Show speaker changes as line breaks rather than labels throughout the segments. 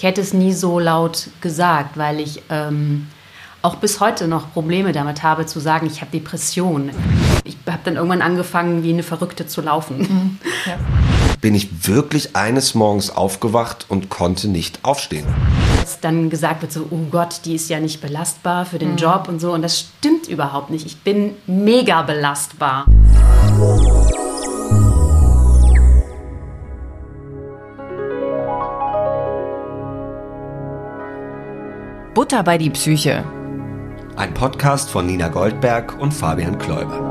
Ich hätte es nie so laut gesagt, weil ich ähm, auch bis heute noch Probleme damit habe zu sagen, ich habe Depressionen. Ich habe dann irgendwann angefangen, wie eine Verrückte zu laufen. Mhm.
Ja. Bin ich wirklich eines Morgens aufgewacht und konnte nicht aufstehen.
Dass dann gesagt wird so, oh Gott, die ist ja nicht belastbar für den mhm. Job und so. Und das stimmt überhaupt nicht. Ich bin mega belastbar.
Butter bei die Psyche.
Ein Podcast von Nina Goldberg und Fabian Kläuber.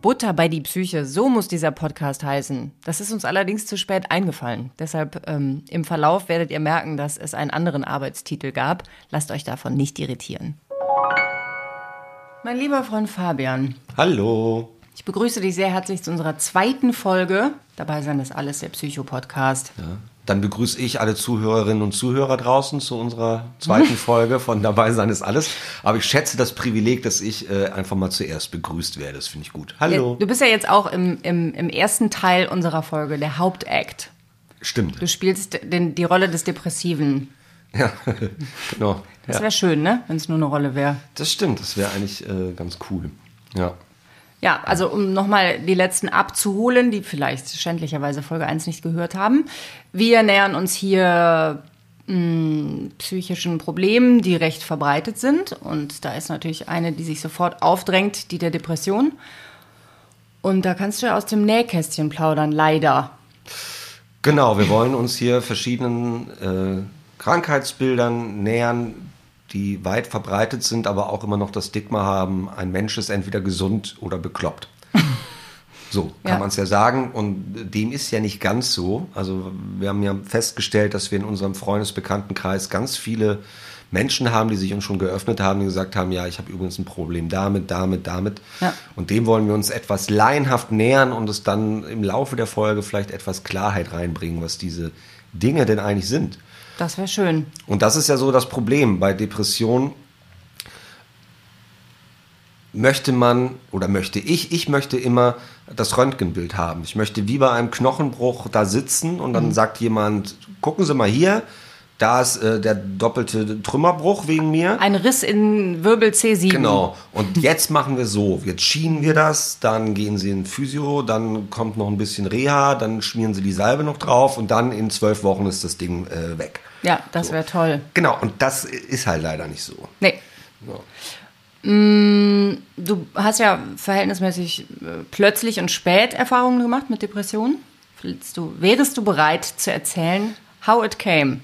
Butter bei die Psyche, so muss dieser Podcast heißen. Das ist uns allerdings zu spät eingefallen. Deshalb ähm, im Verlauf werdet ihr merken, dass es einen anderen Arbeitstitel gab. Lasst euch davon nicht irritieren. Mein lieber Freund Fabian.
Hallo.
Ich begrüße dich sehr herzlich zu unserer zweiten Folge. Dabei sein ist alles der Psycho-Podcast.
Ja. Dann begrüße ich alle Zuhörerinnen und Zuhörer draußen zu unserer zweiten Folge von Dabei sein ist alles. Aber ich schätze das Privileg, dass ich äh, einfach mal zuerst begrüßt werde. Das finde ich gut. Hallo.
Ja, du bist ja jetzt auch im, im, im ersten Teil unserer Folge, der Hauptakt.
Stimmt.
Du spielst den, die Rolle des Depressiven.
Ja, genau.
Das wäre schön, ne? Wenn es nur eine Rolle wäre.
Das stimmt, das wäre eigentlich äh, ganz cool. Ja.
Ja, also um nochmal die letzten abzuholen, die vielleicht schändlicherweise Folge 1 nicht gehört haben. Wir nähern uns hier mh, hm, psychischen Problemen, die recht verbreitet sind. Und da ist natürlich eine, die sich sofort aufdrängt, die der Depression. Und da kannst du ja aus dem Nähkästchen plaudern, leider.
Genau, wir wollen uns hier verschiedenen äh, Krankheitsbildern nähern, die weit verbreitet sind, aber auch immer noch das Stigma haben, ein Mensch ist entweder gesund oder bekloppt. So kann ja. man es ja sagen. Und dem ist ja nicht ganz so. Also wir haben ja festgestellt, dass wir in unserem Freundesbekanntenkreis ganz viele Menschen haben, die sich uns schon geöffnet haben, die gesagt haben, ja, ich habe übrigens ein Problem damit, damit, damit. Ja. Und dem wollen wir uns etwas laienhaft nähern und es dann im Laufe der Folge vielleicht etwas Klarheit reinbringen, was diese Dinge denn eigentlich sind.
Das wäre schön.
Und das ist ja so das Problem bei Depressionen. Möchte man oder möchte ich, ich möchte immer das Röntgenbild haben. Ich möchte wie bei einem Knochenbruch da sitzen und dann mhm. sagt jemand, gucken Sie mal hier, da ist äh, der doppelte Trümmerbruch wegen mir.
Ein Riss in Wirbel C7.
Genau. Und jetzt machen wir so. Jetzt schienen wir das, dann gehen sie in Physio, dann kommt noch ein bisschen Reha, dann schmieren sie die Salbe noch drauf und dann in zwölf Wochen ist das Ding äh, weg.
Ja, das wäre toll.
Genau, und das ist halt leider nicht so.
Nee. Ja. Mm, du hast ja verhältnismäßig äh, plötzlich und spät Erfahrungen gemacht mit Depressionen. Du, wärest du bereit zu erzählen, how it came?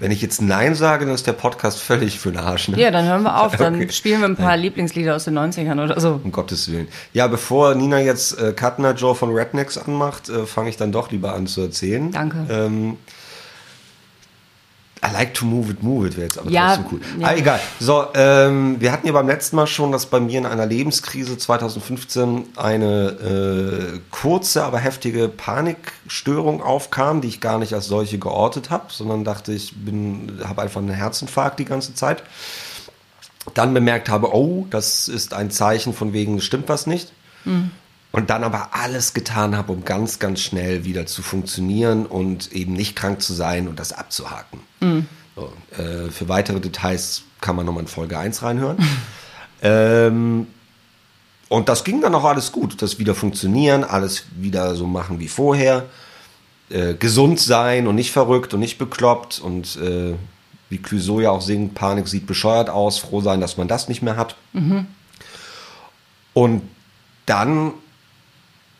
Wenn ich jetzt Nein sage, dann ist der Podcast völlig für den Arsch. Ne?
Ja, dann hören wir auf. Dann okay. spielen wir ein paar Nein. Lieblingslieder aus den 90ern oder so.
Um Gottes Willen. Ja, bevor Nina jetzt äh, Katna Joe von Rednecks anmacht, äh, fange ich dann doch lieber an zu erzählen.
Danke.
Ähm, I like to move it, move it wäre jetzt aber ja, trotzdem cool. Ja. Ah, egal. So, ähm, wir hatten ja beim letzten Mal schon, dass bei mir in einer Lebenskrise 2015 eine äh, kurze, aber heftige Panikstörung aufkam, die ich gar nicht als solche geortet habe, sondern dachte, ich bin, habe einfach einen Herzinfarkt die ganze Zeit. Dann bemerkt habe, oh, das ist ein Zeichen von wegen, stimmt was nicht. Mhm. Und dann aber alles getan habe, um ganz, ganz schnell wieder zu funktionieren und eben nicht krank zu sein und das abzuhaken. Mhm. So, äh, für weitere Details kann man nochmal in Folge 1 reinhören. ähm, und das ging dann auch alles gut. Das wieder funktionieren, alles wieder so machen wie vorher. Äh, gesund sein und nicht verrückt und nicht bekloppt und äh, wie Clouseau ja auch singt, Panik sieht bescheuert aus, froh sein, dass man das nicht mehr hat. Mhm. Und dann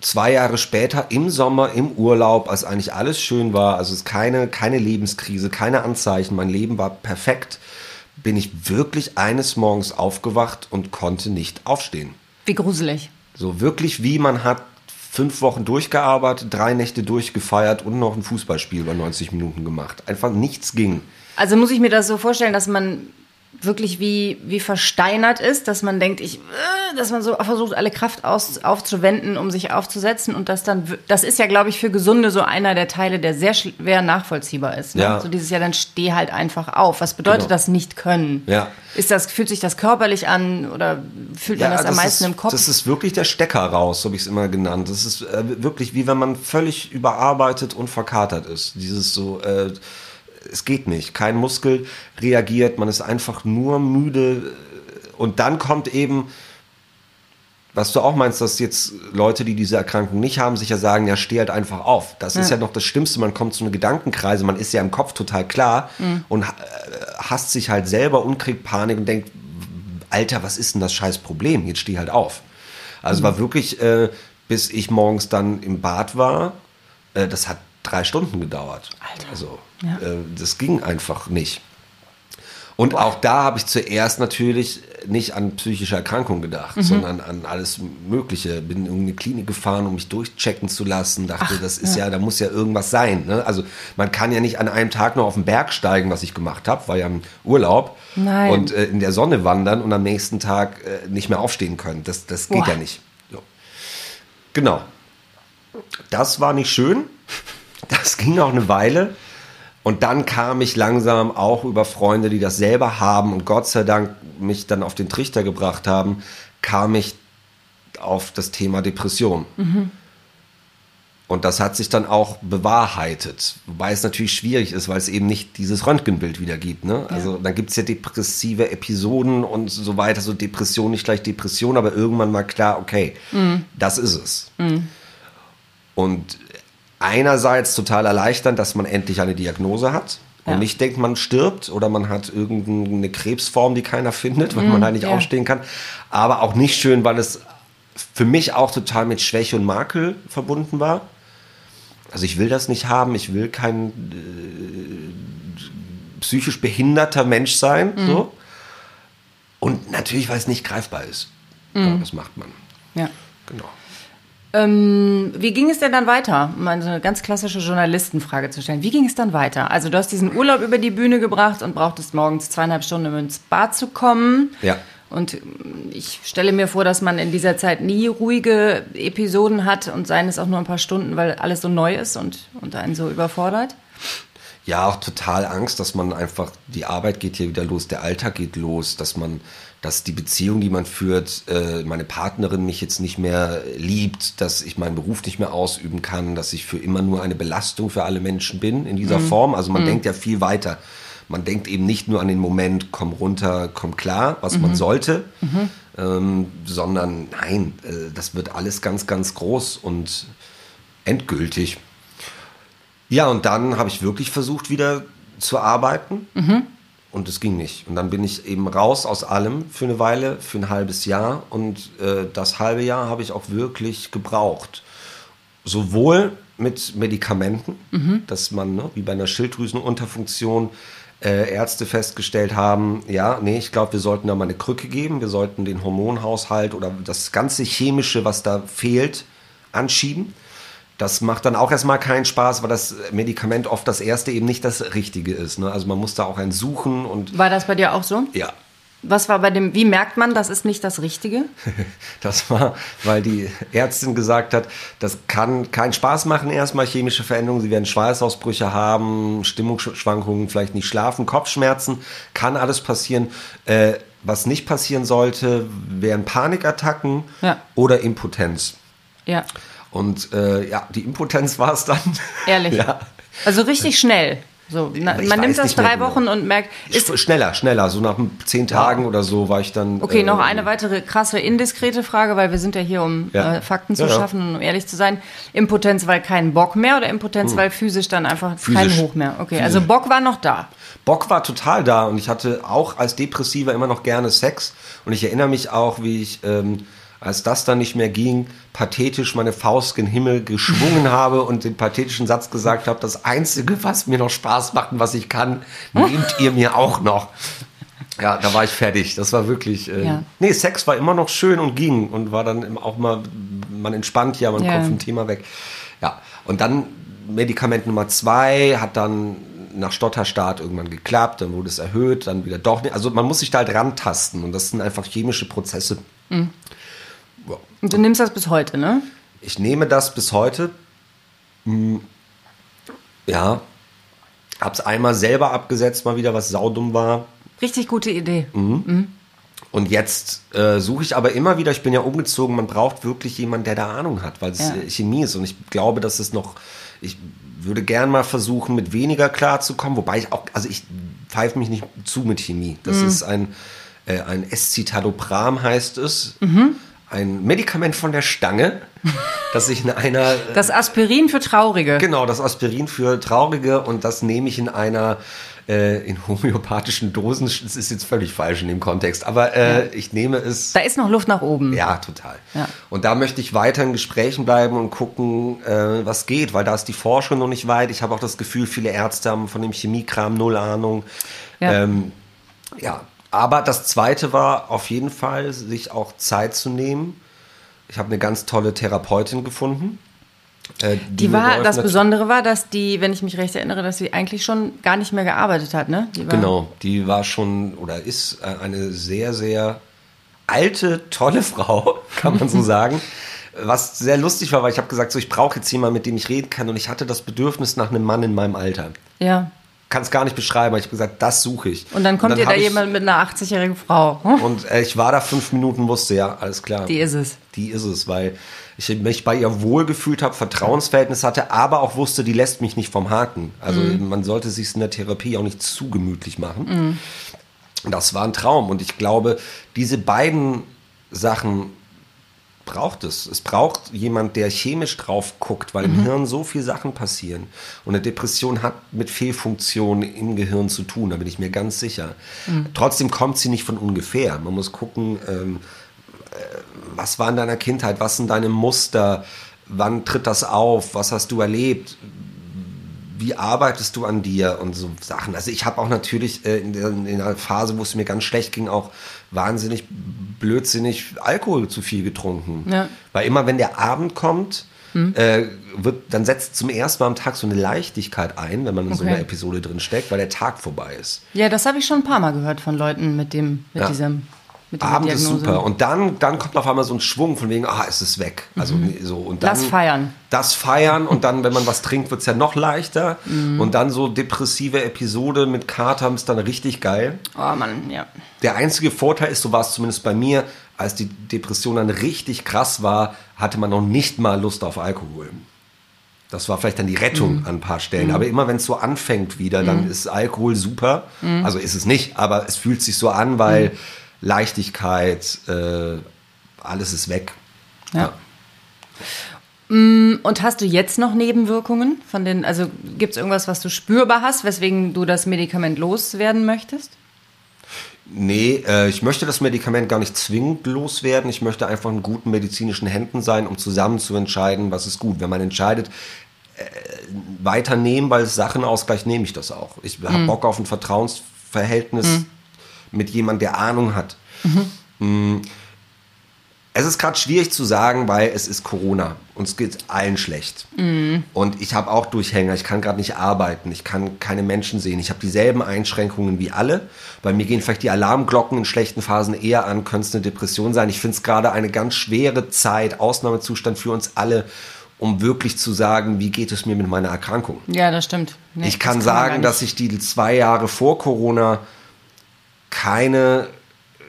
zwei Jahre später im Sommer, im Urlaub, als eigentlich alles schön war, also es ist keine, keine Lebenskrise, keine Anzeichen, mein Leben war perfekt, bin ich wirklich eines Morgens aufgewacht und konnte nicht aufstehen.
Wie gruselig.
So wirklich wie man hat fünf Wochen durchgearbeitet, drei Nächte durchgefeiert und noch ein Fußballspiel über 90 Minuten gemacht. Einfach nichts ging.
Also muss ich mir das so vorstellen, dass man wirklich wie, wie versteinert ist, dass man denkt, ich, äh, dass man so versucht, alle Kraft aus, aufzuwenden, um sich aufzusetzen und das dann, das ist ja, glaube ich, für Gesunde so einer der Teile, der sehr schwer nachvollziehbar ist. Ne? Ja. So dieses Jahr, dann steh halt einfach auf. Was bedeutet genau. das nicht können?
Ja.
Ist das, fühlt sich das körperlich an oder fühlt man das, das am meisten
ist,
im Kopf?
Das ist wirklich der Stecker raus, so habe ich es immer genannt. Das ist äh, wirklich wie wenn man völlig überarbeitet und verkatert ist. Dieses so, äh, es geht nicht. Kein Muskel reagiert, man ist einfach nur müde. Und dann kommt eben, was du auch meinst, dass jetzt Leute, die diese Erkrankung nicht haben, sich ja sagen, ja, steh halt einfach auf. Das ja. ist ja noch das Schlimmste. Man kommt zu einer Gedankenkreise, man ist ja im Kopf total klar mhm. und äh, hasst sich halt selber und kriegt Panik und denkt, Alter, was ist denn das scheiß Problem? Jetzt steh halt auf. Also mhm. war wirklich, äh, bis ich morgens dann im Bad war, äh, das hat drei Stunden gedauert. Alter. Also ja. äh, das ging einfach nicht. Und Boah. auch da habe ich zuerst natürlich nicht an psychische Erkrankungen gedacht, mhm. sondern an alles Mögliche. Bin in irgendeine Klinik gefahren, um mich durchchecken zu lassen. Dachte, Ach, das ist ja. ja. da muss ja irgendwas sein. Ne? Also man kann ja nicht an einem Tag nur auf den Berg steigen, was ich gemacht habe, war ja im Urlaub Nein. und äh, in der Sonne wandern und am nächsten Tag äh, nicht mehr aufstehen können. Das, das geht ja nicht. So. Genau. Das war nicht schön. Das ging auch eine Weile. Und dann kam ich langsam auch über Freunde, die das selber haben und Gott sei Dank mich dann auf den Trichter gebracht haben, kam ich auf das Thema Depression. Mhm. Und das hat sich dann auch bewahrheitet. Wobei es natürlich schwierig ist, weil es eben nicht dieses Röntgenbild wieder gibt. Ne? Ja. Also dann gibt es ja depressive Episoden und so weiter. So Depression nicht gleich Depression, aber irgendwann mal klar, okay, mhm. das ist es. Mhm. Und einerseits total erleichternd, dass man endlich eine Diagnose hat. Und ja. nicht denkt, man stirbt oder man hat irgendeine Krebsform, die keiner findet, weil mm, man halt nicht ja. aufstehen kann. Aber auch nicht schön, weil es für mich auch total mit Schwäche und Makel verbunden war. Also ich will das nicht haben, ich will kein äh, psychisch behinderter Mensch sein. Mm. So. Und natürlich, weil es nicht greifbar ist. Mm. Ja, das macht man.
Ja. Genau. Ähm, wie ging es denn dann weiter? Um eine ganz klassische Journalistenfrage zu stellen. Wie ging es dann weiter? Also du hast diesen Urlaub über die Bühne gebracht und brauchtest morgens zweieinhalb Stunden, um ins Bad zu kommen.
Ja.
Und ich stelle mir vor, dass man in dieser Zeit nie ruhige Episoden hat und seien es auch nur ein paar Stunden, weil alles so neu ist und, und einen so überfordert.
Ja, auch total Angst, dass man einfach, die Arbeit geht hier wieder los, der Alltag geht los, dass man dass die Beziehung, die man führt, äh, meine Partnerin mich jetzt nicht mehr liebt, dass ich meinen Beruf nicht mehr ausüben kann, dass ich für immer nur eine Belastung für alle Menschen bin in dieser mhm. Form. Also man mhm. denkt ja viel weiter. Man denkt eben nicht nur an den Moment, komm runter, komm klar, was mhm. man sollte, mhm. ähm, sondern nein, äh, das wird alles ganz, ganz groß und endgültig. Ja, und dann habe ich wirklich versucht, wieder zu arbeiten. Und es ging nicht. Und dann bin ich eben raus aus allem für eine Weile, für ein halbes Jahr. Und äh, das halbe Jahr habe ich auch wirklich gebraucht. Sowohl mit Medikamenten, mhm. dass man, ne, wie bei einer Schilddrüsenunterfunktion, äh, Ärzte festgestellt haben, ja, nee, ich glaube, wir sollten da mal eine Krücke geben. Wir sollten den Hormonhaushalt oder das ganze Chemische, was da fehlt, anschieben. Das macht dann auch erstmal keinen Spaß, weil das Medikament oft das erste eben nicht das Richtige ist. Ne? Also man muss da auch ein suchen und.
War das bei dir auch so?
Ja.
Was war bei dem, wie merkt man, das ist nicht das Richtige?
das war, weil die Ärztin gesagt hat, das kann keinen Spaß machen, erstmal chemische Veränderungen. Sie werden Schweißausbrüche haben, Stimmungsschwankungen, vielleicht nicht schlafen, Kopfschmerzen, kann alles passieren. Äh, was nicht passieren sollte, wären Panikattacken ja. oder Impotenz.
Ja.
Und äh, ja, die Impotenz war es dann.
Ehrlich? ja. Also richtig schnell. So, na, man nimmt das drei Wochen und merkt.
Ist schneller, schneller. So nach zehn Tagen ja. oder so war ich dann.
Okay, äh, noch eine weitere krasse indiskrete Frage, weil wir sind ja hier, um ja. Äh, Fakten zu ja, schaffen und um ehrlich zu sein. Impotenz, weil kein Bock mehr oder Impotenz, hm. weil physisch dann einfach physisch. kein Hoch mehr? Okay, physisch. also Bock war noch da.
Bock war total da und ich hatte auch als Depressiver immer noch gerne Sex und ich erinnere mich auch, wie ich. Ähm, als das dann nicht mehr ging, pathetisch meine Faust gen Himmel geschwungen habe und den pathetischen Satz gesagt habe, das Einzige, was mir noch Spaß macht und was ich kann, nehmt ihr mir auch noch. Ja, da war ich fertig. Das war wirklich. Äh, ja. Nee, Sex war immer noch schön und ging und war dann auch mal, man entspannt ja, man ja. kommt vom Thema weg. Ja, und dann Medikament Nummer zwei hat dann nach Stotterstart irgendwann geklappt, dann wurde es erhöht, dann wieder doch nicht. Also man muss sich da halt rantasten und das sind einfach chemische Prozesse. Mhm.
Und du nimmst das bis heute, ne?
Ich nehme das bis heute. Hm, ja, hab's einmal selber abgesetzt, mal wieder, was saudumm war.
Richtig gute Idee.
Mhm. Mhm. Und jetzt äh, suche ich aber immer wieder, ich bin ja umgezogen, man braucht wirklich jemanden, der da Ahnung hat, weil es ja. Chemie ist. Und ich glaube, dass es noch, ich würde gern mal versuchen, mit weniger klarzukommen, wobei ich auch, also ich pfeife mich nicht zu mit Chemie. Das mhm. ist ein, äh, ein Escitalopram heißt es. Mhm. Ein Medikament von der Stange, das ich in einer.
Das Aspirin für Traurige.
Genau, das Aspirin für Traurige und das nehme ich in einer äh, in homöopathischen Dosen. Das ist jetzt völlig falsch in dem Kontext, aber äh, ja. ich nehme es.
Da ist noch Luft nach oben.
Ja, total. Ja. Und da möchte ich weiter in Gesprächen bleiben und gucken, äh, was geht, weil da ist die Forschung noch nicht weit. Ich habe auch das Gefühl, viele Ärzte haben von dem Chemiekram null Ahnung. Ja. Ähm, ja. Aber das Zweite war auf jeden Fall, sich auch Zeit zu nehmen. Ich habe eine ganz tolle Therapeutin gefunden
äh, die, die war, das Besondere war, dass die, wenn ich mich recht erinnere, dass sie eigentlich schon gar nicht mehr gearbeitet hat, ne?
Die genau, die war schon oder ist äh, eine sehr, sehr alte, tolle Frau, kann man so sagen. Was sehr lustig war, weil ich habe gesagt, so ich brauche jetzt jemanden, mit dem ich reden kann und ich hatte das Bedürfnis nach einem Mann in meinem Alter.
Ja.
Kann es gar nicht beschreiben, aber ich habe gesagt, das suche ich.
Und dann kommt dir da jemand mit einer 80-jährigen Frau.
Und äh, ich war da fünf Minuten, wusste ja, alles klar.
Die ist es.
Die ist es, weil ich mich bei ihr wohlgefühlt habe, Vertrauensverhältnis hatte, aber auch wusste, die lässt mich nicht vom Haken. Also mhm. man sollte sich in der Therapie auch nicht zu gemütlich machen. Mhm. Das war ein Traum und ich glaube, diese beiden Sachen braucht es. Es braucht jemand, der chemisch drauf guckt, weil mhm. im Hirn so viele Sachen passieren. Und eine Depression hat mit Fehlfunktionen im Gehirn zu tun, da bin ich mir ganz sicher. Mhm. Trotzdem kommt sie nicht von ungefähr. Man muss gucken, ähm, was war in deiner Kindheit, was sind deine Muster, wann tritt das auf, was hast du erlebt, wie arbeitest du an dir und so Sachen. Also ich habe auch natürlich äh, in, der, in der Phase, wo es mir ganz schlecht ging, auch wahnsinnig blödsinnig Alkohol zu viel getrunken. Ja. Weil immer wenn der Abend kommt, hm. äh, wird, dann setzt zum ersten Mal am Tag so eine Leichtigkeit ein, wenn man in okay. so einer Episode drin steckt, weil der Tag vorbei ist.
Ja, das habe ich schon ein paar Mal gehört von Leuten mit dem, mit ja. diesem
Abend ist super. Und dann, dann kommt auf einmal so ein Schwung von wegen, ah, es ist weg. Also mhm. so und dann,
das feiern.
Das feiern und dann, wenn man was trinkt, wird es ja noch leichter. Mhm. Und dann so depressive Episode mit Kater ist dann richtig geil.
Oh Mann, ja.
Der einzige Vorteil ist, so war es zumindest bei mir, als die Depression dann richtig krass war, hatte man noch nicht mal Lust auf Alkohol. Das war vielleicht dann die Rettung mhm. an ein paar Stellen. Mhm. Aber immer wenn es so anfängt wieder, dann mhm. ist Alkohol super. Mhm. Also ist es nicht, aber es fühlt sich so an, weil mhm. Leichtigkeit, äh, alles ist weg.
Ja. ja. Mm, und hast du jetzt noch Nebenwirkungen von den, also gibt es irgendwas, was du spürbar hast, weswegen du das Medikament loswerden möchtest?
Nee, äh, ich möchte das Medikament gar nicht zwingend loswerden. Ich möchte einfach in guten medizinischen Händen sein, um zusammen zu entscheiden, was ist gut. Wenn man entscheidet, äh, weiternehmen, weil es Sachenausgleich, nehme ich das auch. Ich habe mhm. Bock auf ein Vertrauensverhältnis. Mhm mit jemandem, der Ahnung hat. Mhm. Es ist gerade schwierig zu sagen, weil es ist Corona. Uns geht allen schlecht. Mhm. Und ich habe auch Durchhänger. Ich kann gerade nicht arbeiten. Ich kann keine Menschen sehen. Ich habe dieselben Einschränkungen wie alle. Bei mir gehen vielleicht die Alarmglocken in schlechten Phasen eher an. Könnte es eine Depression sein. Ich finde es gerade eine ganz schwere Zeit, Ausnahmezustand für uns alle, um wirklich zu sagen, wie geht es mir mit meiner Erkrankung.
Ja, das stimmt.
Nee, ich kann, kann sagen, dass ich die zwei Jahre vor Corona keine,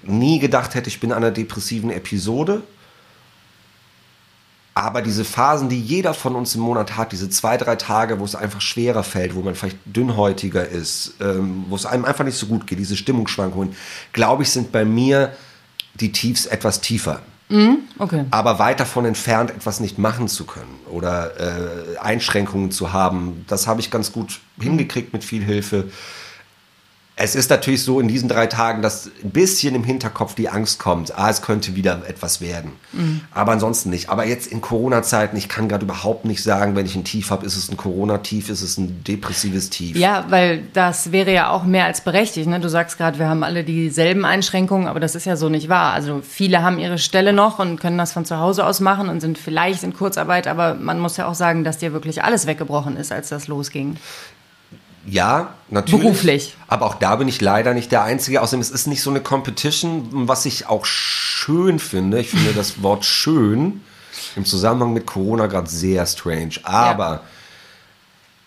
nie gedacht hätte, ich bin in einer depressiven Episode. Aber diese Phasen, die jeder von uns im Monat hat, diese zwei, drei Tage, wo es einfach schwerer fällt, wo man vielleicht dünnhäutiger ist, ähm, wo es einem einfach nicht so gut geht, diese Stimmungsschwankungen, glaube ich, sind bei mir die Tiefs etwas tiefer.
Mm, okay.
Aber weit davon entfernt, etwas nicht machen zu können oder äh, Einschränkungen zu haben, das habe ich ganz gut hingekriegt mit viel Hilfe es ist natürlich so in diesen drei Tagen, dass ein bisschen im Hinterkopf die Angst kommt, ah, es könnte wieder etwas werden. Mhm. Aber ansonsten nicht. Aber jetzt in Corona-Zeiten, ich kann gerade überhaupt nicht sagen, wenn ich ein Tief habe, ist es ein Corona-Tief, ist es ein depressives Tief.
Ja, weil das wäre ja auch mehr als berechtigt. Ne? Du sagst gerade, wir haben alle dieselben Einschränkungen, aber das ist ja so nicht wahr. Also viele haben ihre Stelle noch und können das von zu Hause aus machen und sind vielleicht in Kurzarbeit, aber man muss ja auch sagen, dass dir wirklich alles weggebrochen ist, als das losging
Ja, natürlich.
Beruflich.
Aber auch da bin ich leider nicht der Einzige. Außerdem, es ist nicht so eine Competition, was ich auch schön finde. Ich finde das Wort schön im Zusammenhang mit Corona gerade sehr strange. Aber ja.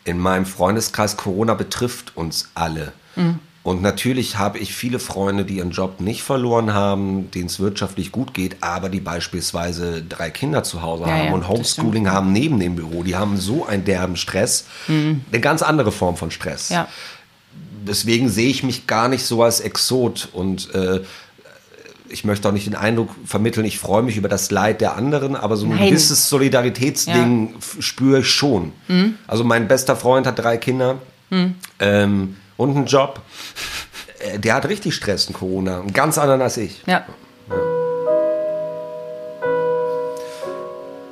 in meinem Freundeskreis, Corona betrifft uns alle. Mhm. Und natürlich habe ich viele Freunde, die ihren Job nicht verloren haben, denen es wirtschaftlich gut geht, aber die beispielsweise drei Kinder zu Hause ja, haben ja, und Homeschooling haben neben dem Büro. Die haben so einen derben Stress, mhm. eine ganz andere Form von Stress. Ja. Deswegen sehe ich mich gar nicht so als Exot und äh, ich möchte auch nicht den Eindruck vermitteln, ich freue mich über das Leid der anderen, aber so ein Nein. gewisses Solidaritätsding ja. spüre ich schon. Mhm. Also mein bester Freund hat drei Kinder. Mhm. Ähm, und einen Job. Äh, der hat richtig Stress in Corona. Einen ganz anderen als ich.
Ja.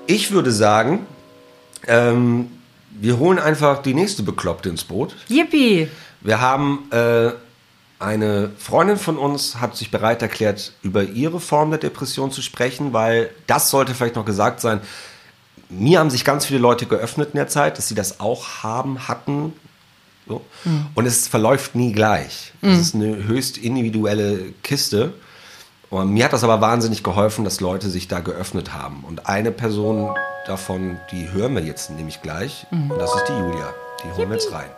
Ich würde sagen, ähm, wir holen einfach die nächste Bekloppte ins Boot.
Yippie!
Wir haben äh, eine Freundin von uns hat sich bereit erklärt, über ihre Form der Depression zu sprechen, weil das sollte vielleicht noch gesagt sein. Mir haben sich ganz viele Leute geöffnet in der Zeit, dass sie das auch haben, hatten, so. Mhm. Und es verläuft nie gleich. Es mhm. ist eine höchst individuelle Kiste. Und mir hat das aber wahnsinnig geholfen, dass Leute sich da geöffnet haben. Und eine Person davon, die hören wir jetzt nämlich gleich. Mhm. Und das ist die Julia. Die holen wir jetzt rein.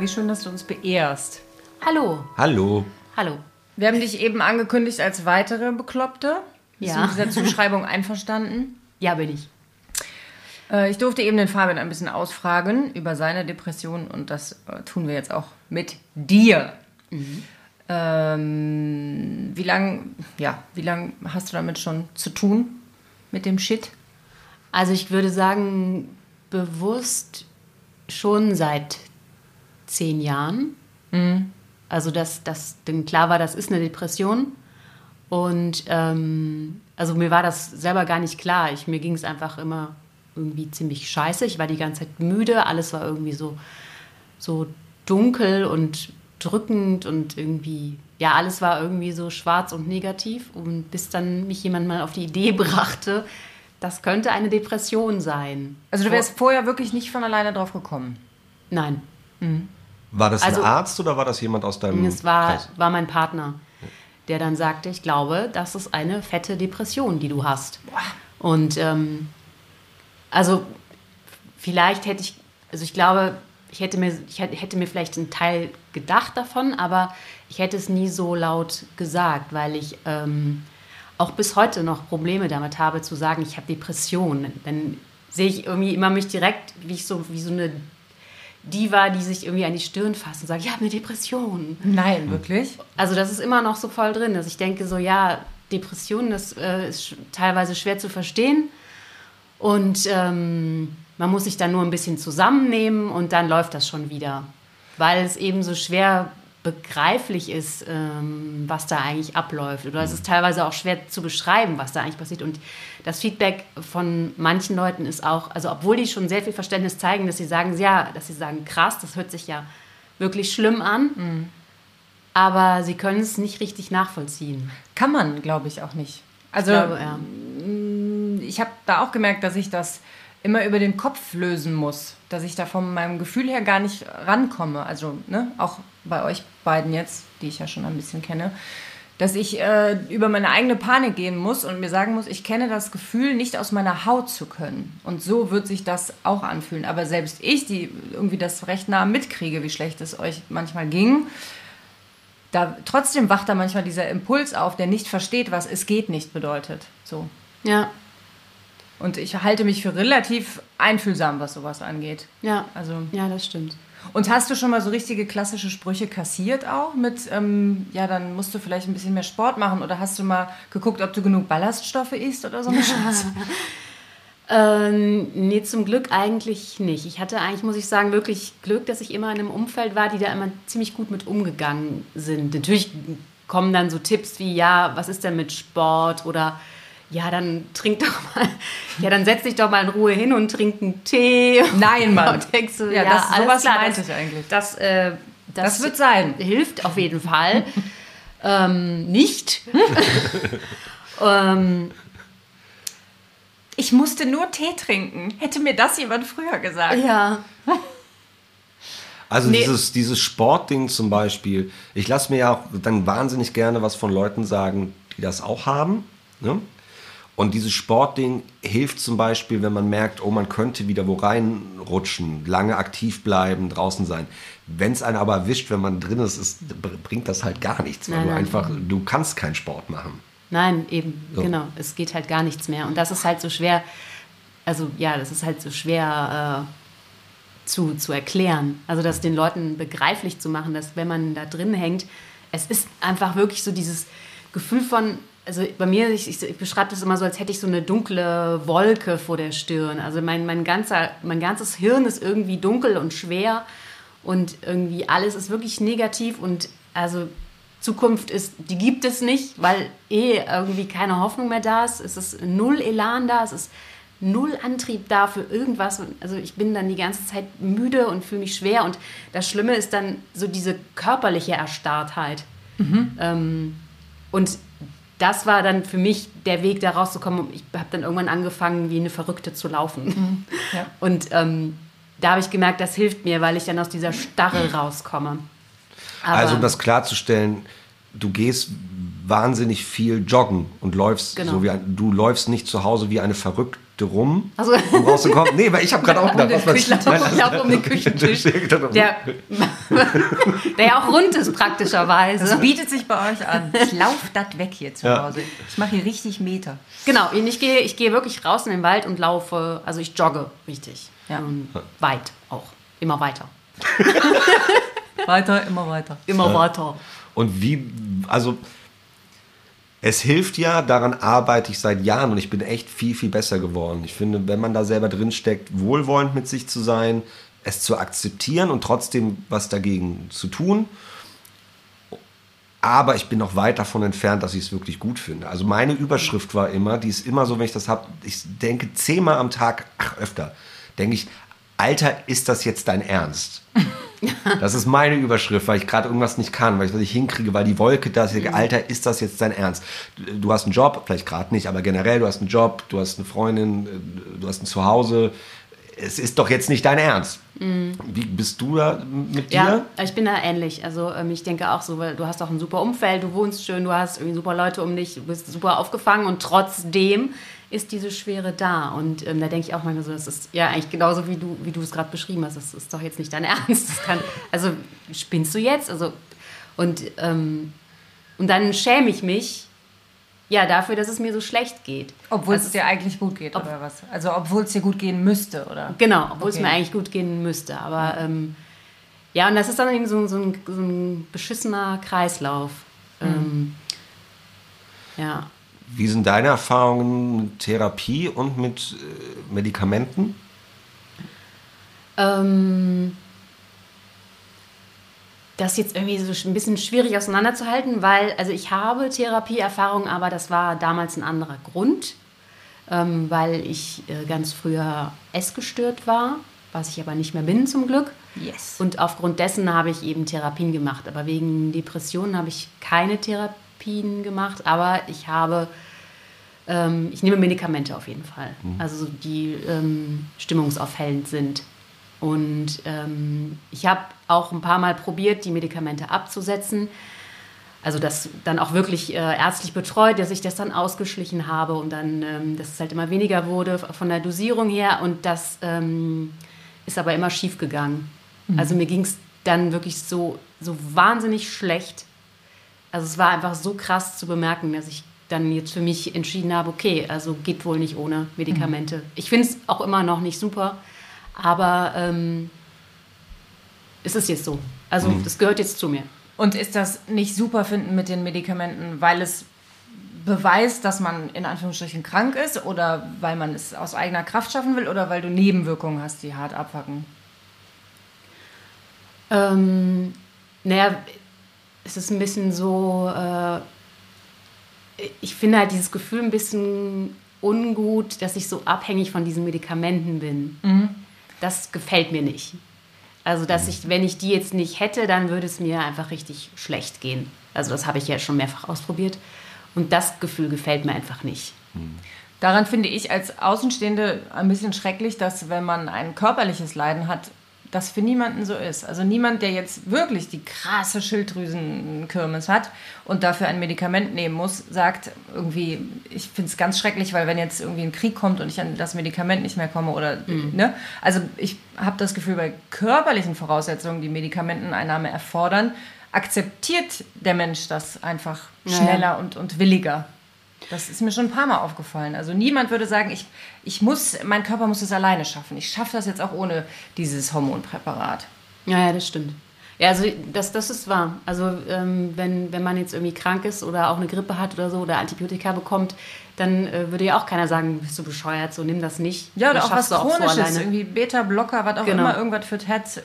Wie schön, dass du uns beehrst.
Hallo.
Hallo.
Hallo.
Wir haben dich eben angekündigt als weitere Bekloppte. Bist ja. du mit dieser Zuschreibung einverstanden?
Ja, bin ich.
Äh, ich durfte eben den Fabian ein bisschen ausfragen über seine Depression und das äh, tun wir jetzt auch mit dir. Mhm. Ähm, wie lange ja, lang hast du damit schon zu tun, mit dem Shit?
Also ich würde sagen, bewusst schon seit zehn Jahren. Mhm. Also, dass das denn klar war, das ist eine Depression. Und ähm, also mir war das selber gar nicht klar. Ich, mir ging es einfach immer irgendwie ziemlich scheiße. Ich war die ganze Zeit müde, alles war irgendwie so, so dunkel und drückend und irgendwie, ja, alles war irgendwie so schwarz und negativ. Und bis dann mich jemand mal auf die Idee brachte, das könnte eine Depression sein.
Also du wärst vorher wirklich nicht von alleine drauf gekommen?
Nein. Mhm.
War das also, ein Arzt oder war das jemand aus deinem
Es war, Kreis? war mein Partner, der dann sagte, ich glaube, das ist eine fette Depression, die du hast. Und ähm, also vielleicht hätte ich, also ich glaube, ich hätte, mir, ich hätte mir vielleicht einen Teil gedacht davon, aber ich hätte es nie so laut gesagt, weil ich ähm, auch bis heute noch Probleme damit habe zu sagen, ich habe Depressionen. Dann sehe ich irgendwie immer mich direkt, wie ich so, wie so eine die war, die sich irgendwie an die Stirn fasst und sagt, ich habe eine Depression.
Nein, wirklich?
Also das ist immer noch so voll drin, dass ich denke so, ja, Depression, das äh, ist teilweise schwer zu verstehen und ähm, man muss sich dann nur ein bisschen zusammennehmen und dann läuft das schon wieder, weil es eben so schwer begreiflich ist, ähm, was da eigentlich abläuft. Oder es ist teilweise auch schwer zu beschreiben, was da eigentlich passiert. Und das Feedback von manchen Leuten ist auch, also obwohl die schon sehr viel Verständnis zeigen, dass sie sagen, ja, dass sie sagen, krass, das hört sich ja wirklich schlimm an. Mhm. Aber sie können es nicht richtig nachvollziehen.
Kann man, glaube ich, auch nicht. Also, ich, ja. Mm, ich habe da auch gemerkt, dass ich das immer über den Kopf lösen muss, dass ich da von meinem Gefühl her gar nicht rankomme. Also ne, auch bei euch beiden jetzt, die ich ja schon ein bisschen kenne, dass ich äh, über meine eigene Panik gehen muss und mir sagen muss, ich kenne das Gefühl, nicht aus meiner Haut zu können. Und so wird sich das auch anfühlen. Aber selbst ich, die irgendwie das recht nah mitkriege, wie schlecht es euch manchmal ging, da trotzdem wacht da manchmal dieser Impuls auf, der nicht versteht, was es geht nicht bedeutet. So.
Ja.
Und ich halte mich für relativ einfühlsam, was sowas angeht.
Ja. Also. Ja, das stimmt.
Und hast du schon mal so richtige klassische Sprüche kassiert auch mit, ähm, ja, dann musst du vielleicht ein bisschen mehr Sport machen oder hast du mal geguckt, ob du genug Ballaststoffe isst oder so eine Scheiße?
ähm, nee, zum Glück eigentlich nicht. Ich hatte eigentlich, muss ich sagen, wirklich Glück, dass ich immer in einem Umfeld war, die da immer ziemlich gut mit umgegangen sind. Natürlich kommen dann so Tipps wie, ja, was ist denn mit Sport oder ja, dann trink doch mal, ja, dann setz dich doch mal in Ruhe hin und trink einen Tee.
Nein, Mann.
Und denkst du,
ja,
ja,
das,
alles
sowas
klar,
meinte
das,
ich eigentlich.
Das, äh, das,
Das wird sein.
Hilft auf jeden Fall. ähm, nicht. ähm,
Ich musste nur Tee trinken. Hätte mir das jemand früher gesagt.
ja.
Also
Nee.
dieses, dieses Sportding zum Beispiel, ich lasse mir ja auch dann wahnsinnig gerne was von Leuten sagen, die das auch haben. Ne? Und dieses Sportding hilft zum Beispiel, wenn man merkt, oh, man könnte wieder wo reinrutschen, lange aktiv bleiben, draußen sein. Wenn es einen aber erwischt, wenn man drin ist, ist br- bringt das halt gar nichts, weil
Nein,
du
nein.
einfach, du kannst keinen Sport machen.
Nein, eben,
So.
genau. Es geht halt gar nichts mehr. Und das ist halt so schwer, also ja, das ist halt so schwer äh, zu, zu erklären. Also das den Leuten begreiflich zu machen, dass wenn man da drin hängt, es ist einfach wirklich so dieses Gefühl von, also bei mir, ich, ich, beschreibe das immer so, als hätte ich so eine dunkle Wolke vor der Stirn. Also mein, mein, ganzer, mein ganzes Hirn ist irgendwie dunkel und schwer und irgendwie alles ist wirklich negativ und also Zukunft ist, die gibt es nicht, weil eh irgendwie keine Hoffnung mehr da ist. Es ist null Elan da, es ist null Antrieb da für irgendwas. Also ich bin dann die ganze Zeit müde und fühle mich schwer. Und das Schlimme ist dann so diese körperliche Erstarrtheit. Ähm, und das war dann für mich der Weg, da rauszukommen. Ich habe dann irgendwann angefangen, wie eine Verrückte zu laufen.
Ja.
Und ähm, da habe ich gemerkt, das hilft mir, weil ich dann aus dieser Starre rauskomme. Aber-
also um das klarzustellen, du gehst wahnsinnig viel joggen und läufst
Genau.
so wie ein, du läufst nicht zu Hause wie eine Verrückte rum,
Also-
um rauszukommen. Nee, weil ich habe gerade auch
Um
gedacht,
den
was
Ich laufe um den Küchentisch.
Der,
Der, ja auch rund ist praktischerweise.
Das bietet sich bei euch an. Ich laufe das weg hier zu
Ja.
Hause. Ich mache hier richtig Meter.
Genau, und ich gehe, ich gehe wirklich raus in den Wald und laufe, also ich jogge richtig.
Ja.
Und weit auch. Immer weiter.
Weiter, immer weiter.
Immer weiter.
Und wie, also es hilft ja, daran arbeite ich seit Jahren und ich bin echt viel, viel besser geworden. Ich finde, wenn man da selber drin steckt, wohlwollend mit sich zu sein, es zu akzeptieren und trotzdem was dagegen zu tun. Aber ich bin noch weit davon entfernt, dass ich es wirklich gut finde. Also meine Überschrift war immer, die ist immer so, wenn ich das habe, ich denke zehnmal am Tag, ach öfter, denke ich, Alter, ist das jetzt dein Ernst? Das ist meine Überschrift, weil ich gerade irgendwas nicht kann, weil ich was nicht hinkriege, weil die Wolke da ist. Denke, Alter, ist das jetzt dein Ernst? Du hast einen Job, vielleicht gerade nicht, aber generell, du hast einen Job, du hast eine Freundin, du hast ein Zuhause. Es ist doch jetzt nicht dein Ernst. Wie bist du da mit dir?
Ja, ich bin da ähnlich. Also ähm, ich denke auch so, weil du hast auch ein super Umfeld, du wohnst schön, du hast irgendwie super Leute um dich, du bist super aufgefangen und trotzdem ist diese Schwere da. Und ähm, da denke ich auch manchmal so, das ist ja eigentlich genauso, wie du, wie du es gerade beschrieben hast. Das ist doch jetzt nicht dein Ernst. Kann, also spinnst du jetzt? Also, und, ähm, und dann schäme ich mich ja dafür, dass es mir so schlecht geht.
Obwohl
Also
es dir eigentlich gut geht, oder was? Also obwohl es dir gut gehen müsste, oder?
Genau, obwohl es
Okay.
mir eigentlich gut gehen müsste. Aber ähm, ja, und das ist dann eben so, so, ein, so ein beschissener Kreislauf. Ähm, ja.
Wie sind deine Erfahrungen mit Therapie und mit äh, Medikamenten?
Ähm, das ist jetzt irgendwie so ein bisschen schwierig auseinanderzuhalten, weil, also ich habe Therapieerfahrung, aber das war damals ein anderer Grund, ähm, weil ich äh, ganz früher essgestört war, was ich aber nicht mehr bin zum Glück.
Yes.
Und aufgrund dessen habe ich eben Therapien gemacht. Aber wegen Depressionen habe ich keine Therapien gemacht, aber ich habe, ähm, ich nehme Medikamente auf jeden Fall. Also so die ähm, stimmungsaufhellend sind. Und ähm, ich habe auch ein paar Mal probiert, die Medikamente abzusetzen. Also das dann auch wirklich äh, ärztlich betreut, dass ich das dann ausgeschlichen habe und dann, ähm, dass es halt immer weniger wurde von der Dosierung her. Und das ähm, ist aber immer schief gegangen. Also mir ging es dann wirklich so, so wahnsinnig schlecht. Also es war einfach so krass zu bemerken, dass ich dann jetzt für mich entschieden habe, okay, also geht wohl nicht ohne Medikamente. Ich finde es auch immer noch nicht super, aber ähm, es ist jetzt so. Also das gehört jetzt zu mir.
Und ist das nicht super finden mit den Medikamenten, weil es beweist, dass man in Anführungsstrichen krank ist oder weil man es aus eigener Kraft schaffen will oder weil du Nebenwirkungen hast, die hart abfacken?
Ähm, naja, es ist ein bisschen so, äh, ich finde halt dieses Gefühl ein bisschen ungut, dass ich so abhängig von diesen Medikamenten bin. Mhm. Das gefällt mir nicht. Also, dass ich, wenn ich die jetzt nicht hätte, dann würde es mir einfach richtig schlecht gehen. Also, das habe ich ja schon mehrfach ausprobiert. Und das Gefühl gefällt mir einfach nicht.
Daran finde ich als Außenstehende ein bisschen schrecklich, dass wenn man ein körperliches Leiden hat, das für niemanden so ist. Also niemand, der jetzt wirklich die krasse Schilddrüsenkirmes hat und dafür ein Medikament nehmen muss, sagt irgendwie, ich finde es ganz schrecklich, weil wenn jetzt irgendwie ein Krieg kommt und ich an das Medikament nicht mehr komme oder, mhm. ne? Also ich habe das Gefühl, bei körperlichen Voraussetzungen, die Medikamenteneinnahme erfordern, akzeptiert der Mensch das einfach schneller ja. und, und williger. Das ist mir schon ein paar Mal aufgefallen. Also niemand würde sagen, ich, ich muss, mein Körper muss es alleine schaffen. Ich schaffe das jetzt auch ohne dieses Hormonpräparat.
Ja, ja, das stimmt. Ja, also das, das ist wahr. Also ähm, wenn, wenn man jetzt irgendwie krank ist oder auch eine Grippe hat oder so oder Antibiotika bekommt, dann äh, würde ja auch keiner sagen, bist du bescheuert, so nimm das nicht.
Ja, oder auch was Chronisches, so irgendwie Beta-Blocker, was auch genau. immer, irgendwas für das Herz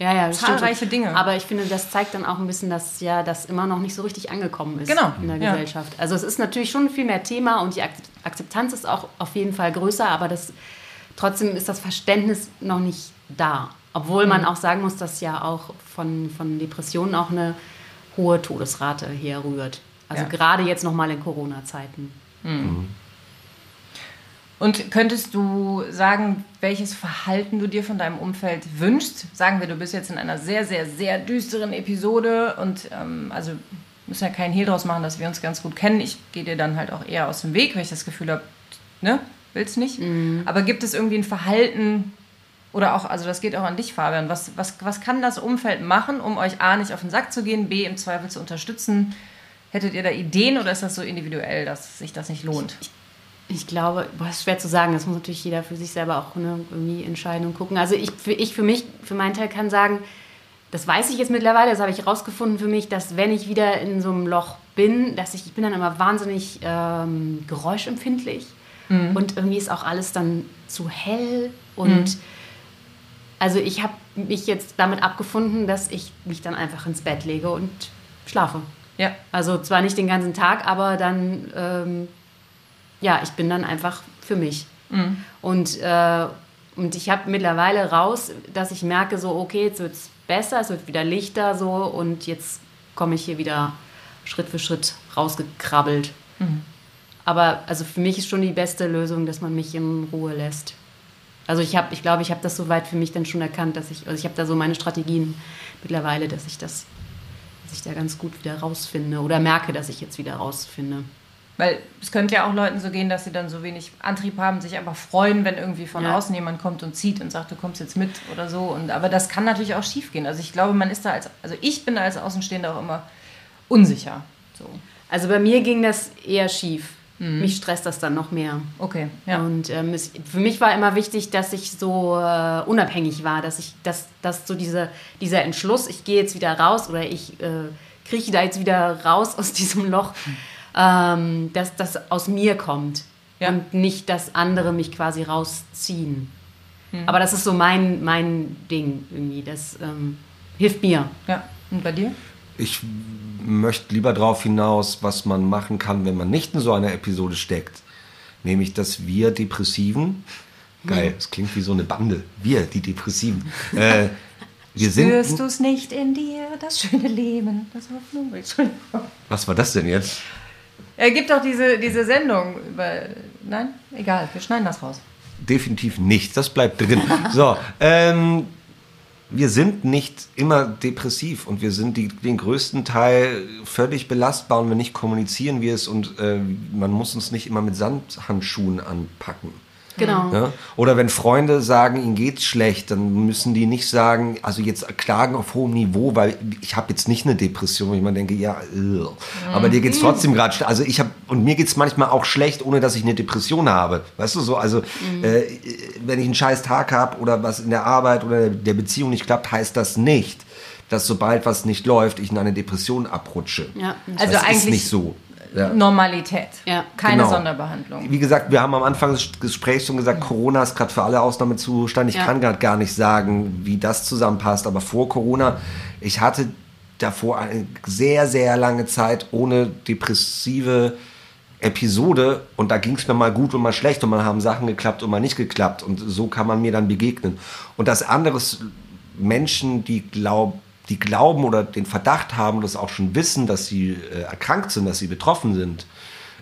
ja, ja,
zahlreiche stimmt. Dinge.
Aber ich finde, das zeigt dann auch ein bisschen, dass ja das immer noch nicht so richtig angekommen ist
genau.
in der
ja.
Gesellschaft. Also es ist natürlich schon viel mehr Thema und die Akzeptanz ist auch auf jeden Fall größer, aber das, trotzdem ist das Verständnis noch nicht da. Obwohl man mhm. auch sagen muss, dass ja auch von, von Depressionen auch eine hohe Todesrate herrührt. Also ja. gerade jetzt nochmal in Corona-Zeiten. Mhm.
Und könntest du sagen, welches Verhalten du dir von deinem Umfeld wünschst? Sagen wir, du bist jetzt in einer sehr, sehr, sehr düsteren Episode und ähm, also müssen ja keinen Hehl draus machen, dass wir uns ganz gut kennen. Ich gehe dir dann halt auch eher aus dem Weg, weil ich das Gefühl habe, ne, willst nicht. Mhm. Aber gibt es irgendwie ein Verhalten oder auch, also das geht auch an dich, Fabian, was, was, was kann das Umfeld machen, um euch A nicht auf den Sack zu gehen, B im Zweifel zu unterstützen? Hättet ihr da Ideen oder ist das so individuell, dass sich das nicht lohnt?
Ich, ich glaube, boah, ist schwer zu sagen. Das muss natürlich jeder für sich selber auch ne, irgendwie entscheiden und gucken. Also ich für, ich für mich, für meinen Teil kann sagen, das weiß ich jetzt mittlerweile, das habe ich herausgefunden für mich, dass wenn ich wieder in so einem Loch bin, dass ich, ich bin dann immer wahnsinnig ähm, geräuschempfindlich mhm. und irgendwie ist auch alles dann zu hell und mhm. also ich habe mich jetzt damit abgefunden, dass ich mich dann einfach ins Bett lege und schlafe.
Ja.
Also zwar nicht den ganzen Tag, aber dann ähm, ja, ich bin dann einfach für mich. Mhm. Und, äh, und ich habe mittlerweile raus, dass ich merke, so, okay, jetzt wird es besser, es wird wieder lichter so und jetzt komme ich hier wieder Schritt für Schritt rausgekrabbelt. Mhm. Aber also für mich ist schon die beste Lösung, dass man mich in Ruhe lässt. Also ich habe, ich glaube, ich habe das soweit für mich dann schon erkannt, dass ich, also ich habe da so meine Strategien mittlerweile, dass ich das, dass ich da ganz gut wieder rausfinde oder merke, dass ich jetzt wieder rausfinde.
Weil es könnte ja auch Leuten so gehen, dass sie dann so wenig Antrieb haben, sich einfach freuen, wenn irgendwie von ja. außen jemand kommt und zieht und sagt, du kommst jetzt mit oder so. Und, aber das kann natürlich auch schief gehen. Also ich glaube, man ist da als, also ich bin da als Außenstehender auch immer unsicher. So.
Also bei mir ging das eher schief. Mhm. Mich stresst das dann noch mehr.
Okay.
Ja. Und ähm, es, für mich war immer wichtig, dass ich so äh, unabhängig war, dass ich, dass, dass so diese, dieser Entschluss, ich gehe jetzt wieder raus oder ich äh, krieche da jetzt wieder raus aus diesem Loch. Mhm ähm, dass das aus mir kommt ja. und nicht, dass andere mich quasi rausziehen. Mhm. Aber das ist so mein, mein Ding irgendwie. Das ähm, hilft mir.
Ja. Und bei dir?
Ich möchte lieber darauf hinaus, was man machen kann, wenn man nicht in so einer Episode steckt. Nämlich, dass wir Depressiven, geil, es klingt wie so eine Bande, wir, die Depressiven, äh, wir
Spürst du es nicht in dir, das schöne Leben, das Hoffnung?
Was war das denn jetzt?
Er gibt doch diese, diese Sendung über. Nein? Egal, wir schneiden das raus.
Definitiv nicht, das bleibt drin. so, ähm, wir sind nicht immer depressiv und wir sind die, den größten Teil völlig belastbar und wenn nicht kommunizieren wir es und äh, man muss uns nicht immer mit Sandhandschuhen anpacken.
Genau.
Ja? Oder wenn Freunde sagen, ihnen geht's schlecht, dann müssen die nicht sagen, also jetzt klagen auf hohem Niveau, weil ich habe jetzt nicht eine Depression, wo ich mir denke, ja, ugh. aber dir geht's mhm. trotzdem gerade schlecht. Also ich habe und mir geht's manchmal auch schlecht, ohne dass ich eine Depression habe. Weißt du so? Also mhm. äh, wenn ich einen scheiß Tag habe oder was in der Arbeit oder der Beziehung nicht klappt, heißt das nicht, dass sobald was nicht läuft, ich in eine Depression abrutsche.
Ja.
Also das eigentlich ist nicht so ja. Normalität. Ja. Keine genau. Sonderbehandlung.
Wie gesagt, wir haben am Anfang des Gesprächs schon gesagt, Corona ist gerade für alle Ausnahmezustand. Ich ja. kann gerade gar nicht sagen, wie das zusammenpasst. Aber vor Corona, ich hatte davor eine sehr, sehr lange Zeit ohne depressive Episode und da ging es mir mal gut und mal schlecht und mal haben Sachen geklappt und mal nicht geklappt und so kann man mir dann begegnen. Und das andere ist Menschen, die glauben, die glauben oder den Verdacht haben, das auch schon wissen, dass sie äh, erkrankt sind, dass sie betroffen sind,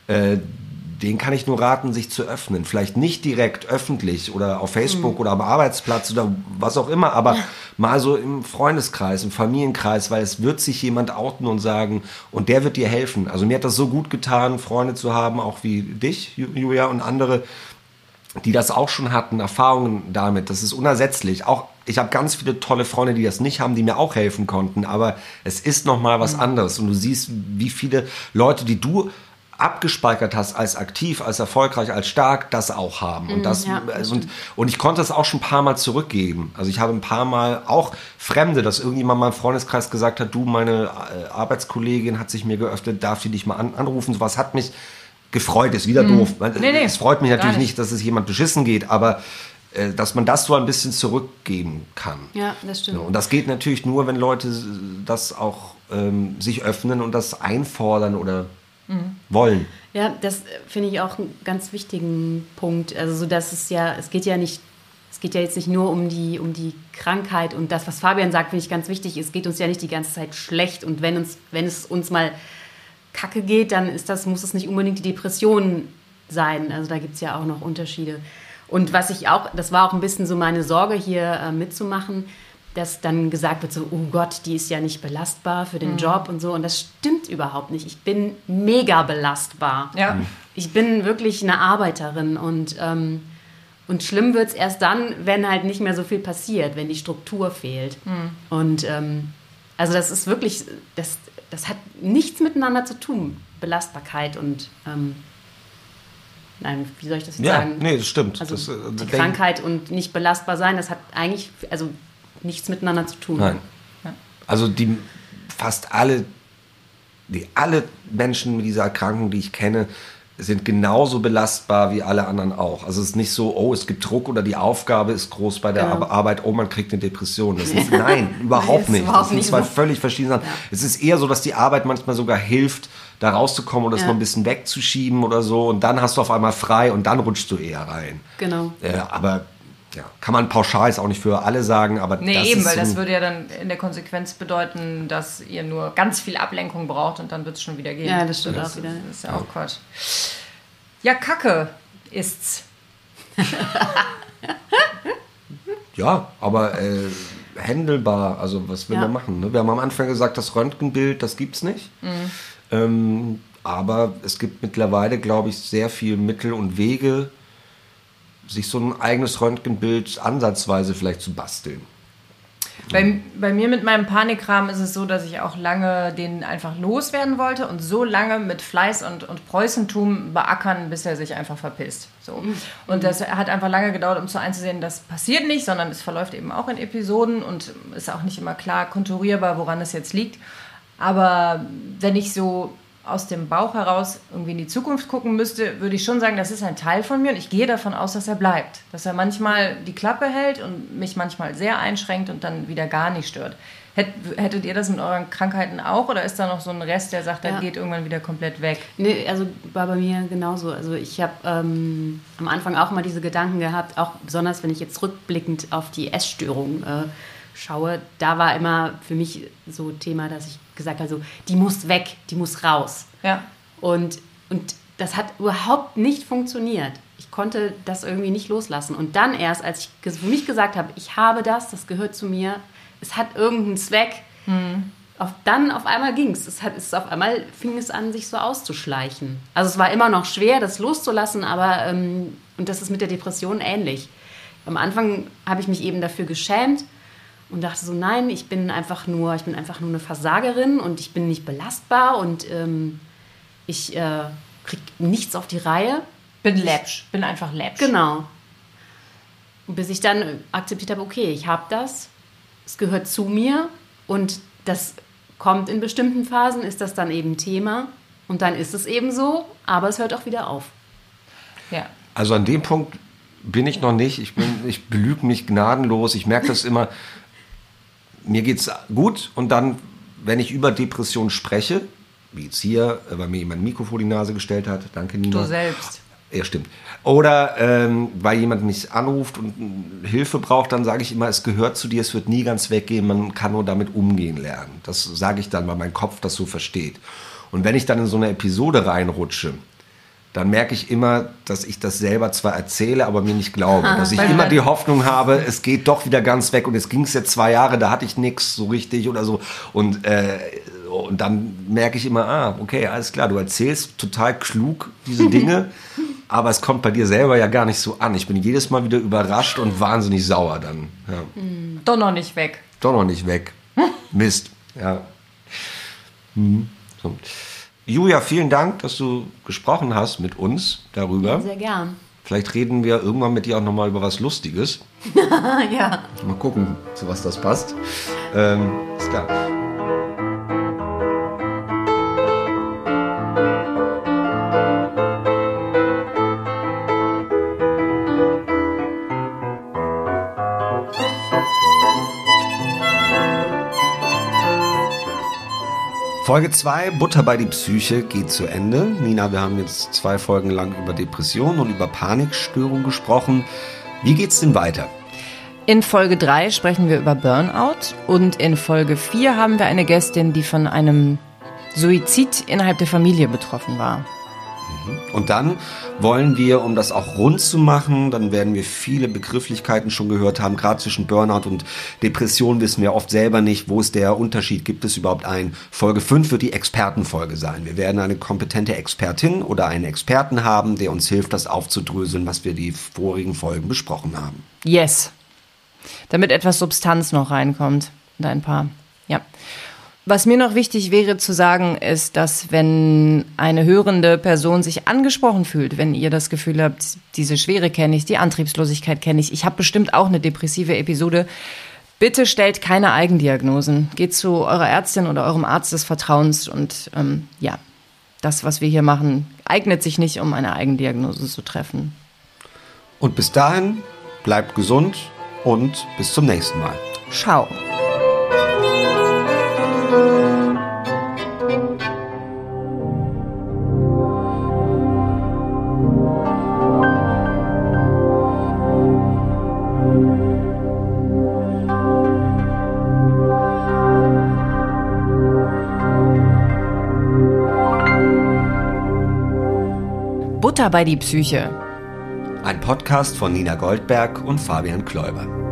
äh, den kann ich nur raten, sich zu öffnen. Vielleicht nicht direkt öffentlich oder auf Facebook mhm. oder am Arbeitsplatz oder was auch immer, aber ja. mal so im Freundeskreis, im Familienkreis, weil es wird sich jemand outen und sagen, und der wird dir helfen. Also mir hat das so gut getan, Freunde zu haben, auch wie dich, Julia, und andere, die das auch schon hatten, Erfahrungen damit. Das ist unersetzlich. Auch ich habe ganz viele tolle Freunde, die das nicht haben, die mir auch helfen konnten. Aber es ist noch mal was mhm. anderes. Und du siehst, wie viele Leute, die du abgespeichert hast als aktiv, als erfolgreich, als stark, das auch haben. Und, mhm, das, ja, also, und, und ich konnte es auch schon ein paar Mal zurückgeben. Also ich habe ein paar Mal auch Fremde, dass irgendjemand mal im Freundeskreis gesagt hat, du, meine äh, Arbeitskollegin hat sich mir geöffnet, darf die dich mal an, anrufen? Sowas hat mich gefreut, ist wieder mhm. doof. Nee, nee, es freut mich natürlich nicht. dass es jemand beschissen geht, aber dass man das so ein bisschen zurückgeben kann.
Ja, das stimmt.
Und das geht natürlich nur, wenn Leute das auch ähm, sich öffnen und das einfordern oder mhm. wollen.
Ja, das finde ich auch einen ganz wichtigen Punkt. Also, so dass es ja, es geht ja nicht, es geht ja jetzt nicht nur um die, um die Krankheit und das, was Fabian sagt, finde ich ganz wichtig. Es geht uns ja nicht die ganze Zeit schlecht und wenn, uns, wenn es uns mal kacke geht, dann ist das, muss es nicht unbedingt die Depression sein. Also, da gibt es ja auch noch Unterschiede. Und was ich auch, das war auch ein bisschen so meine Sorge hier äh, mitzumachen, dass dann gesagt wird, so, oh Gott, die ist ja nicht belastbar für den mhm. Job und so. Und das stimmt überhaupt nicht. Ich bin mega belastbar. Ja. Ich bin wirklich eine Arbeiterin und, ähm, und schlimm wird es erst dann, wenn halt nicht mehr so viel passiert, wenn die Struktur fehlt. Mhm. Und ähm, also das ist wirklich, das, das hat nichts miteinander zu tun, Belastbarkeit und ähm, Nein, wie soll ich das jetzt ja, sagen?
Nee, das stimmt.
Also
das,
äh, die Krankheit und nicht belastbar sein, das hat eigentlich, also nichts miteinander zu tun.
Nein. Ja. Also die fast alle, die alle Menschen mit dieser Erkrankung, die ich kenne, sind genauso belastbar wie alle anderen auch. Also es ist nicht so, oh, es gibt Druck oder die Aufgabe ist groß bei der ja. Arbeit, oh, man kriegt eine Depression. Das ist, nein, überhaupt nicht. Überhaupt das sind zwei völlig verschiedene Sachen. Ja. Es ist eher so, dass die Arbeit manchmal sogar hilft, da rauszukommen oder das ja. mal ein bisschen wegzuschieben oder so und dann hast du auf einmal frei und dann rutschst du eher rein.
Genau.
Äh, aber ja, kann man pauschal jetzt auch nicht für alle sagen, aber
nee, das eben, weil so das würde ja dann in der Konsequenz bedeuten, dass ihr nur ganz viel Ablenkung braucht und dann wird es schon wieder gehen.
Ja, das stimmt das
auch wieder. Das ist ja, ja. auch Quatsch. Ja, Kacke ist's.
ja, aber äh, händelbar, also was will ja. man machen? Ne? Wir haben am Anfang gesagt, das Röntgenbild, das gibt's nicht. Mhm. Ähm, aber es gibt mittlerweile, glaube ich, sehr viele Mittel und Wege, sich so ein eigenes Röntgenbild ansatzweise vielleicht zu basteln.
Bei, bei mir mit meinem Panikrahmen ist es so, dass ich auch lange den einfach loswerden wollte und so lange mit Fleiß und, und Preußentum beackern, bis er sich einfach verpisst. So. Und das hat einfach lange gedauert, um zu einzusehen, das passiert nicht, sondern es verläuft eben auch in Episoden und ist auch nicht immer klar konturierbar, woran es jetzt liegt. Aber wenn ich so aus dem Bauch heraus irgendwie in die Zukunft gucken müsste, würde ich schon sagen, das ist ein Teil von mir und ich gehe davon aus, dass er bleibt. Dass er manchmal die Klappe hält und mich manchmal sehr einschränkt und dann wieder gar nicht stört. Hättet ihr das mit euren Krankheiten auch oder ist da noch so ein Rest, der sagt, der ja. geht irgendwann wieder komplett weg?
Nee, also war bei mir genauso. Also ich habe ähm, am Anfang auch mal diese Gedanken gehabt, auch besonders wenn ich jetzt rückblickend auf die Essstörung äh, schaue, da war immer für mich so Thema, dass ich gesagt habe, so, die muss weg, die muss raus.
Ja.
Und, und das hat überhaupt nicht funktioniert. Ich konnte das irgendwie nicht loslassen. Und dann erst, als ich für mich gesagt habe, ich habe das, das gehört zu mir, es hat irgendeinen Zweck, mhm. auf, dann auf einmal ging es. Es, es auf einmal fing es an, sich so auszuschleichen. Also es war immer noch schwer, das loszulassen, aber ähm, und das ist mit der Depression ähnlich. Am Anfang habe ich mich eben dafür geschämt und dachte so, nein, ich bin einfach nur, ich bin einfach nur eine Versagerin und ich bin nicht belastbar und ähm, ich äh, krieg nichts auf die Reihe.
Bin läppsch, bin einfach läppsch.
Genau. Und bis ich dann akzeptiert habe, okay, ich habe das, es gehört zu mir und das kommt in bestimmten Phasen, ist das dann eben Thema und dann ist es eben so, aber es hört auch wieder auf.
Ja. Also an dem Punkt bin ich noch nicht. Ich, ich belüge mich gnadenlos. Ich merke das immer, mir geht es gut und dann wenn ich über Depressionen spreche, wie jetzt hier, äh, weil mir jemand ein Mikro vor die Nase gestellt hat, danke Nina.
Du selbst.
Ja, stimmt. Oder ähm, weil jemand mich anruft und Hilfe braucht, dann sage ich immer, es gehört zu dir, es wird nie ganz weggehen, man kann nur damit umgehen lernen. Das sage ich dann, weil mein Kopf das so versteht. Und wenn ich dann in so eine Episode reinrutsche, dann merke ich immer, dass ich das selber zwar erzähle, aber mir nicht glaube. dass ich immer die Hoffnung habe, es geht doch wieder ganz weg. Und jetzt ging es jetzt zwei Jahre, da hatte ich nichts so richtig oder so. Und, äh, und dann merke ich immer, ah, okay, alles klar, du erzählst total klug diese Dinge, aber es kommt bei dir selber ja gar nicht so an. Ich bin jedes Mal wieder überrascht und wahnsinnig sauer dann. Ja.
Doch noch nicht weg.
Doch noch nicht weg. Mist. Ja. Hm. So. Julia, vielen Dank, dass du gesprochen hast mit uns darüber.
Sehr gern.
Vielleicht reden wir irgendwann mit dir auch nochmal über was Lustiges.
ja.
Mal gucken, zu was das passt. Ähm, ist klar. Folge 2, Butter bei die Psyche, geht zu Ende. Nina, wir haben jetzt zwei Folgen lang über Depressionen und über Panikstörungen gesprochen. Wie geht's denn weiter?
In Folge 3 sprechen wir über Burnout und in Folge 4 haben wir eine Gästin, die von einem Suizid innerhalb der Familie betroffen war.
Und dann wollen wir, um das auch rund zu machen, dann werden wir viele Begrifflichkeiten schon gehört haben, gerade zwischen Burnout und Depression wissen wir oft selber nicht, wo ist der Unterschied, gibt es überhaupt einen. Folge 5 wird die Expertenfolge sein. Wir werden eine kompetente Expertin oder einen Experten haben, der uns hilft, das aufzudröseln, was wir die vorigen Folgen besprochen haben.
Yes. Damit etwas Substanz noch reinkommt und ein paar. Ja. Was mir noch wichtig wäre zu sagen, ist, dass wenn eine hörende Person sich angesprochen fühlt, wenn ihr das Gefühl habt, diese Schwere kenne ich, die Antriebslosigkeit kenne ich, ich habe bestimmt auch eine depressive Episode, bitte stellt keine Eigendiagnosen. Geht zu eurer Ärztin oder eurem Arzt des Vertrauens und ähm, ja, das, was wir hier machen, eignet sich nicht, um eine Eigendiagnose zu treffen.
Und bis dahin, bleibt gesund und bis zum nächsten Mal.
Ciao. Butter bei die Psyche.
Ein Podcast von Nina Goldberg und Fabian Kläuber.